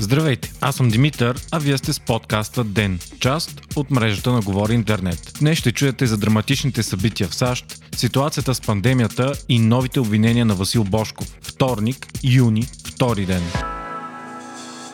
Здравейте, аз съм Димитър, а вие сте с подкаста ДЕН, част от мрежата на Говори Интернет. Днес ще чуете за драматичните събития в САЩ, ситуацията с пандемията и новите обвинения на Васил Бошков. Вторник, юни, втори ден.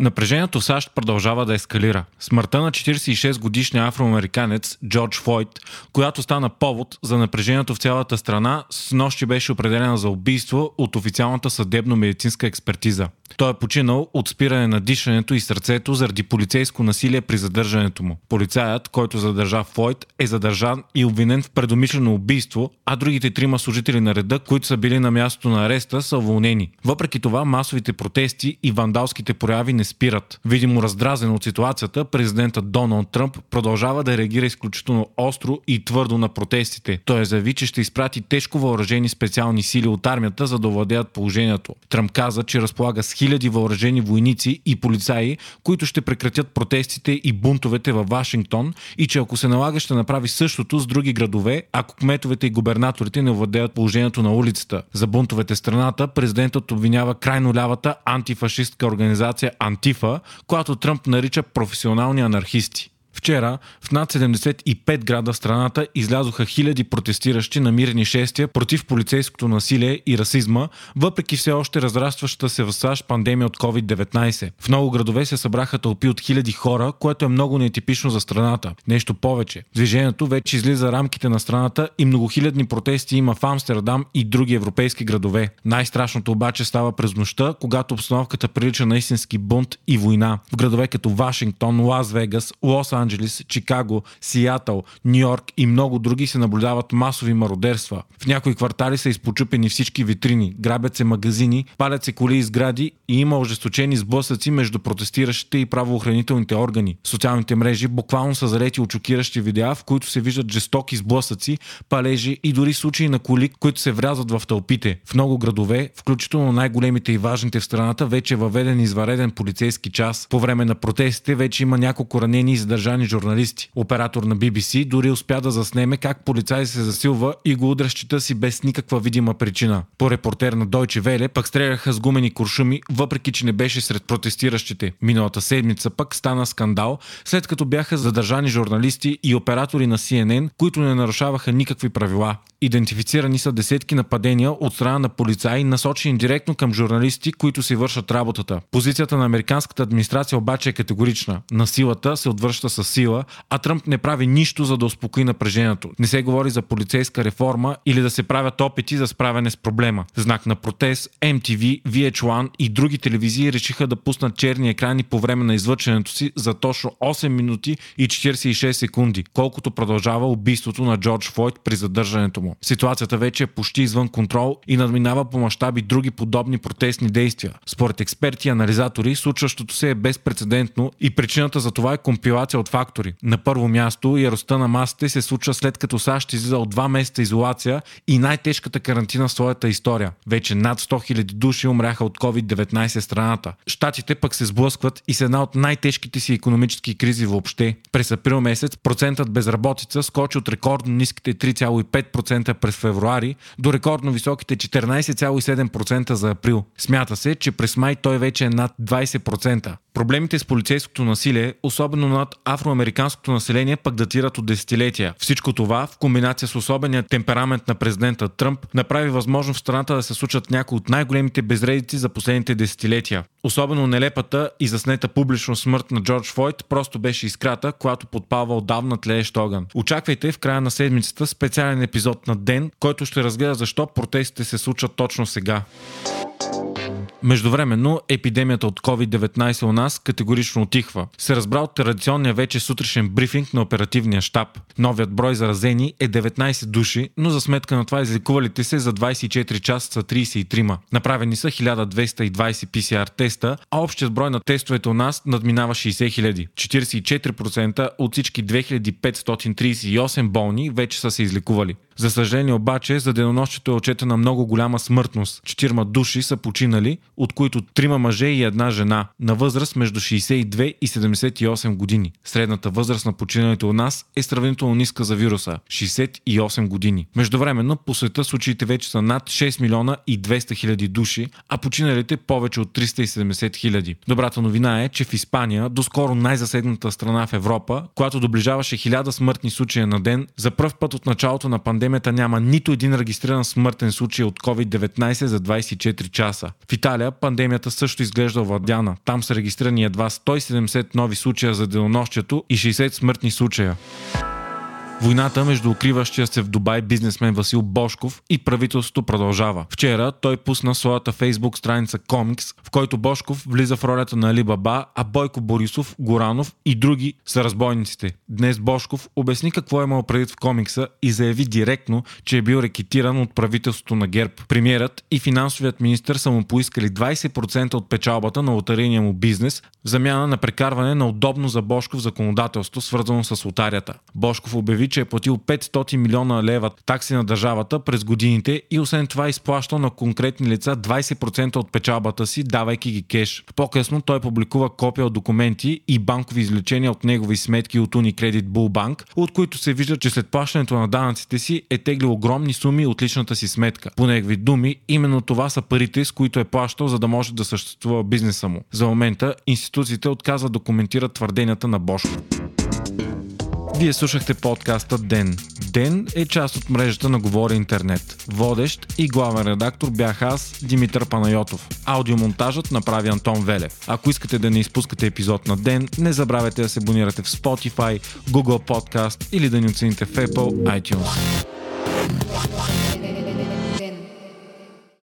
Напрежението в САЩ продължава да ескалира. Смъртта на 46-годишния афроамериканец Джордж Флойд, която стана повод за напрежението в цялата страна, с нощи беше определена за убийство от официалната съдебно-медицинска експертиза. Той е починал от спиране на дишането и сърцето заради полицейско насилие при задържането му. Полицаят, който задържа Флойд, е задържан и обвинен в предумишлено убийство, а другите трима служители на реда, които са били на мястото на ареста, са уволнени. Въпреки това, масовите протести и вандалските прояви не спират. Видимо раздразен от ситуацията, президентът Доналд Тръмп продължава да реагира изключително остро и твърдо на протестите. Той заяви, че ще изпрати тежко въоръжени специални сили от армията, за да овладеят положението. Тръмп каза, че разполага с хиляди въоръжени войници и полицаи, които ще прекратят протестите и бунтовете във Вашингтон и че ако се налага ще направи същото с други градове, ако кметовете и губернаторите не овладеят положението на улицата. За бунтовете страната президентът обвинява крайно лявата антифашистка организация Антифа, която Тръмп нарича професионални анархисти. Вчера в над 75 града в страната излязоха хиляди протестиращи на мирни шествия против полицейското насилие и расизма, въпреки все още разрастващата се в САЩ пандемия от COVID-19. В много градове се събраха тълпи от хиляди хора, което е много нетипично за страната. Нещо повече. Движението вече излиза рамките на страната и многохилядни протести има в Амстердам и други европейски градове. Най-страшното обаче става през нощта, когато обстановката прилича на истински бунт и война. В градове като Вашингтон, Лас Вегас, Лос Анджелис, Чикаго, Сиатъл, Нью Йорк и много други се наблюдават масови мародерства. В някои квартали са изпочупени всички витрини, грабят се магазини, палят се коли и сгради и има ожесточени сблъсъци между протестиращите и правоохранителните органи. Социалните мрежи буквално са залети от шокиращи видеа, в които се виждат жестоки сблъсъци, палежи и дори случаи на коли, които се врязват в тълпите. В много градове, включително най-големите и важните в страната, вече е въведен извареден полицейски час. По време на протестите вече има няколко ранени и задържани задържани журналисти. Оператор на BBC дори успя да заснеме как полицай се засилва и го удря щита си без никаква видима причина. По репортер на Deutsche Welle пък стреляха с гумени куршуми, въпреки че не беше сред протестиращите. Миналата седмица пък стана скандал, след като бяха задържани журналисти и оператори на CNN, които не нарушаваха никакви правила. Идентифицирани са десетки нападения от страна на полицаи, насочени директно към журналисти, които си вършат работата. Позицията на американската администрация обаче е категорична. Насилата се отвръща с сила, а Тръмп не прави нищо за да успокои напрежението. Не се говори за полицейска реформа или да се правят опити за справяне с проблема. Знак на протест, MTV, VH1 и други телевизии решиха да пуснат черни екрани по време на излъчването си за точно 8 минути и 46 секунди, колкото продължава убийството на Джордж Флойд при задържането му. Ситуацията вече е почти извън контрол и надминава по мащаби други подобни протестни действия. Според експерти и анализатори, случващото се е безпредседентно и причината за това е компилация от фактори. На първо място, яростта на масите се случва след като САЩ излиза от два месеца изолация и най-тежката карантина в своята история. Вече над 100 000 души умряха от COVID-19 страната. Штатите пък се сблъскват и с една от най-тежките си економически кризи въобще. През април месец процентът безработица скочи от рекордно ниските 3,5% през февруари до рекордно високите 14,7% за април. Смята се, че през май той вече е над 20%. Проблемите с полицейското насилие, особено над афроамериканското население, пък датират от десетилетия. Всичко това, в комбинация с особения темперамент на президента Тръмп, направи възможно в страната да се случат някои от най-големите безредици за последните десетилетия. Особено нелепата и заснета публично смърт на Джордж Фойд просто беше изкрата, която подпалва отдавна тлеещ огън. Очаквайте в края на седмицата специален епизод на Ден, който ще разгледа защо протестите се случат точно сега. Междувременно, епидемията от COVID-19 у нас категорично отихва. Се разбра от традиционния вече сутрешен брифинг на оперативния щаб. Новият брой заразени е 19 души, но за сметка на това излекувалите се за 24 часа са 33. Направени са 1220 PCR теста, а общият брой на тестовете у нас надминава 60 000. 44% от всички 2538 болни вече са се излекували. За съжаление обаче, за денонощето е отчетена много голяма смъртност. Четирма души са починали, от които трима мъже и една жена, на възраст между 62 и 78 години. Средната възраст на починалите у нас е сравнително ниска за вируса – 68 години. Междувременно по света случаите вече са над 6 милиона и 200 хиляди души, а починалите повече от 370 хиляди. Добрата новина е, че в Испания, доскоро най-засегната страна в Европа, която доближаваше 1000 смъртни случая на ден, за първ път от началото на пандемията няма нито един регистриран смъртен случай от COVID-19 за 24 часа. В Италия пандемията също изглежда овладяна. Там са регистрирани едва 170 нови случая за денонощието и 60 смъртни случая. Войната между укриващия се в Дубай бизнесмен Васил Бошков и правителството продължава. Вчера той пусна своята фейсбук страница Комикс, в който Бошков влиза в ролята на Али Баба, а Бойко Борисов, Горанов и други са разбойниците. Днес Бошков обясни какво е имал предвид в комикса и заяви директно, че е бил рекетиран от правителството на ГЕРБ. Премьерът и финансовият министр са му поискали 20% от печалбата на лотарийния му бизнес в замяна на прекарване на удобно за Бошков законодателство, свързано с лотарията. Бошков обяви, че е платил 500 милиона лева такси на държавата през годините и освен това изплащал на конкретни лица 20% от печалбата си, давайки ги кеш. По-късно той публикува копия от документи и банкови извлечения от негови сметки от Unicredit Bull Bank, от които се вижда, че след плащането на данъците си е теглил огромни суми от личната си сметка. По негови думи, именно това са парите, с които е плащал, за да може да съществува бизнеса му. За момента институциите отказват да коментират твърденията на Бошко. Вие слушахте подкаста Ден. Ден е част от мрежата на Говори Интернет. Водещ и главен редактор бях аз, Димитър Панайотов. Аудиомонтажът направи Антон Велев. Ако искате да не изпускате епизод на Ден, не забравяйте да се абонирате в Spotify, Google Podcast или да ни оцените в Apple iTunes.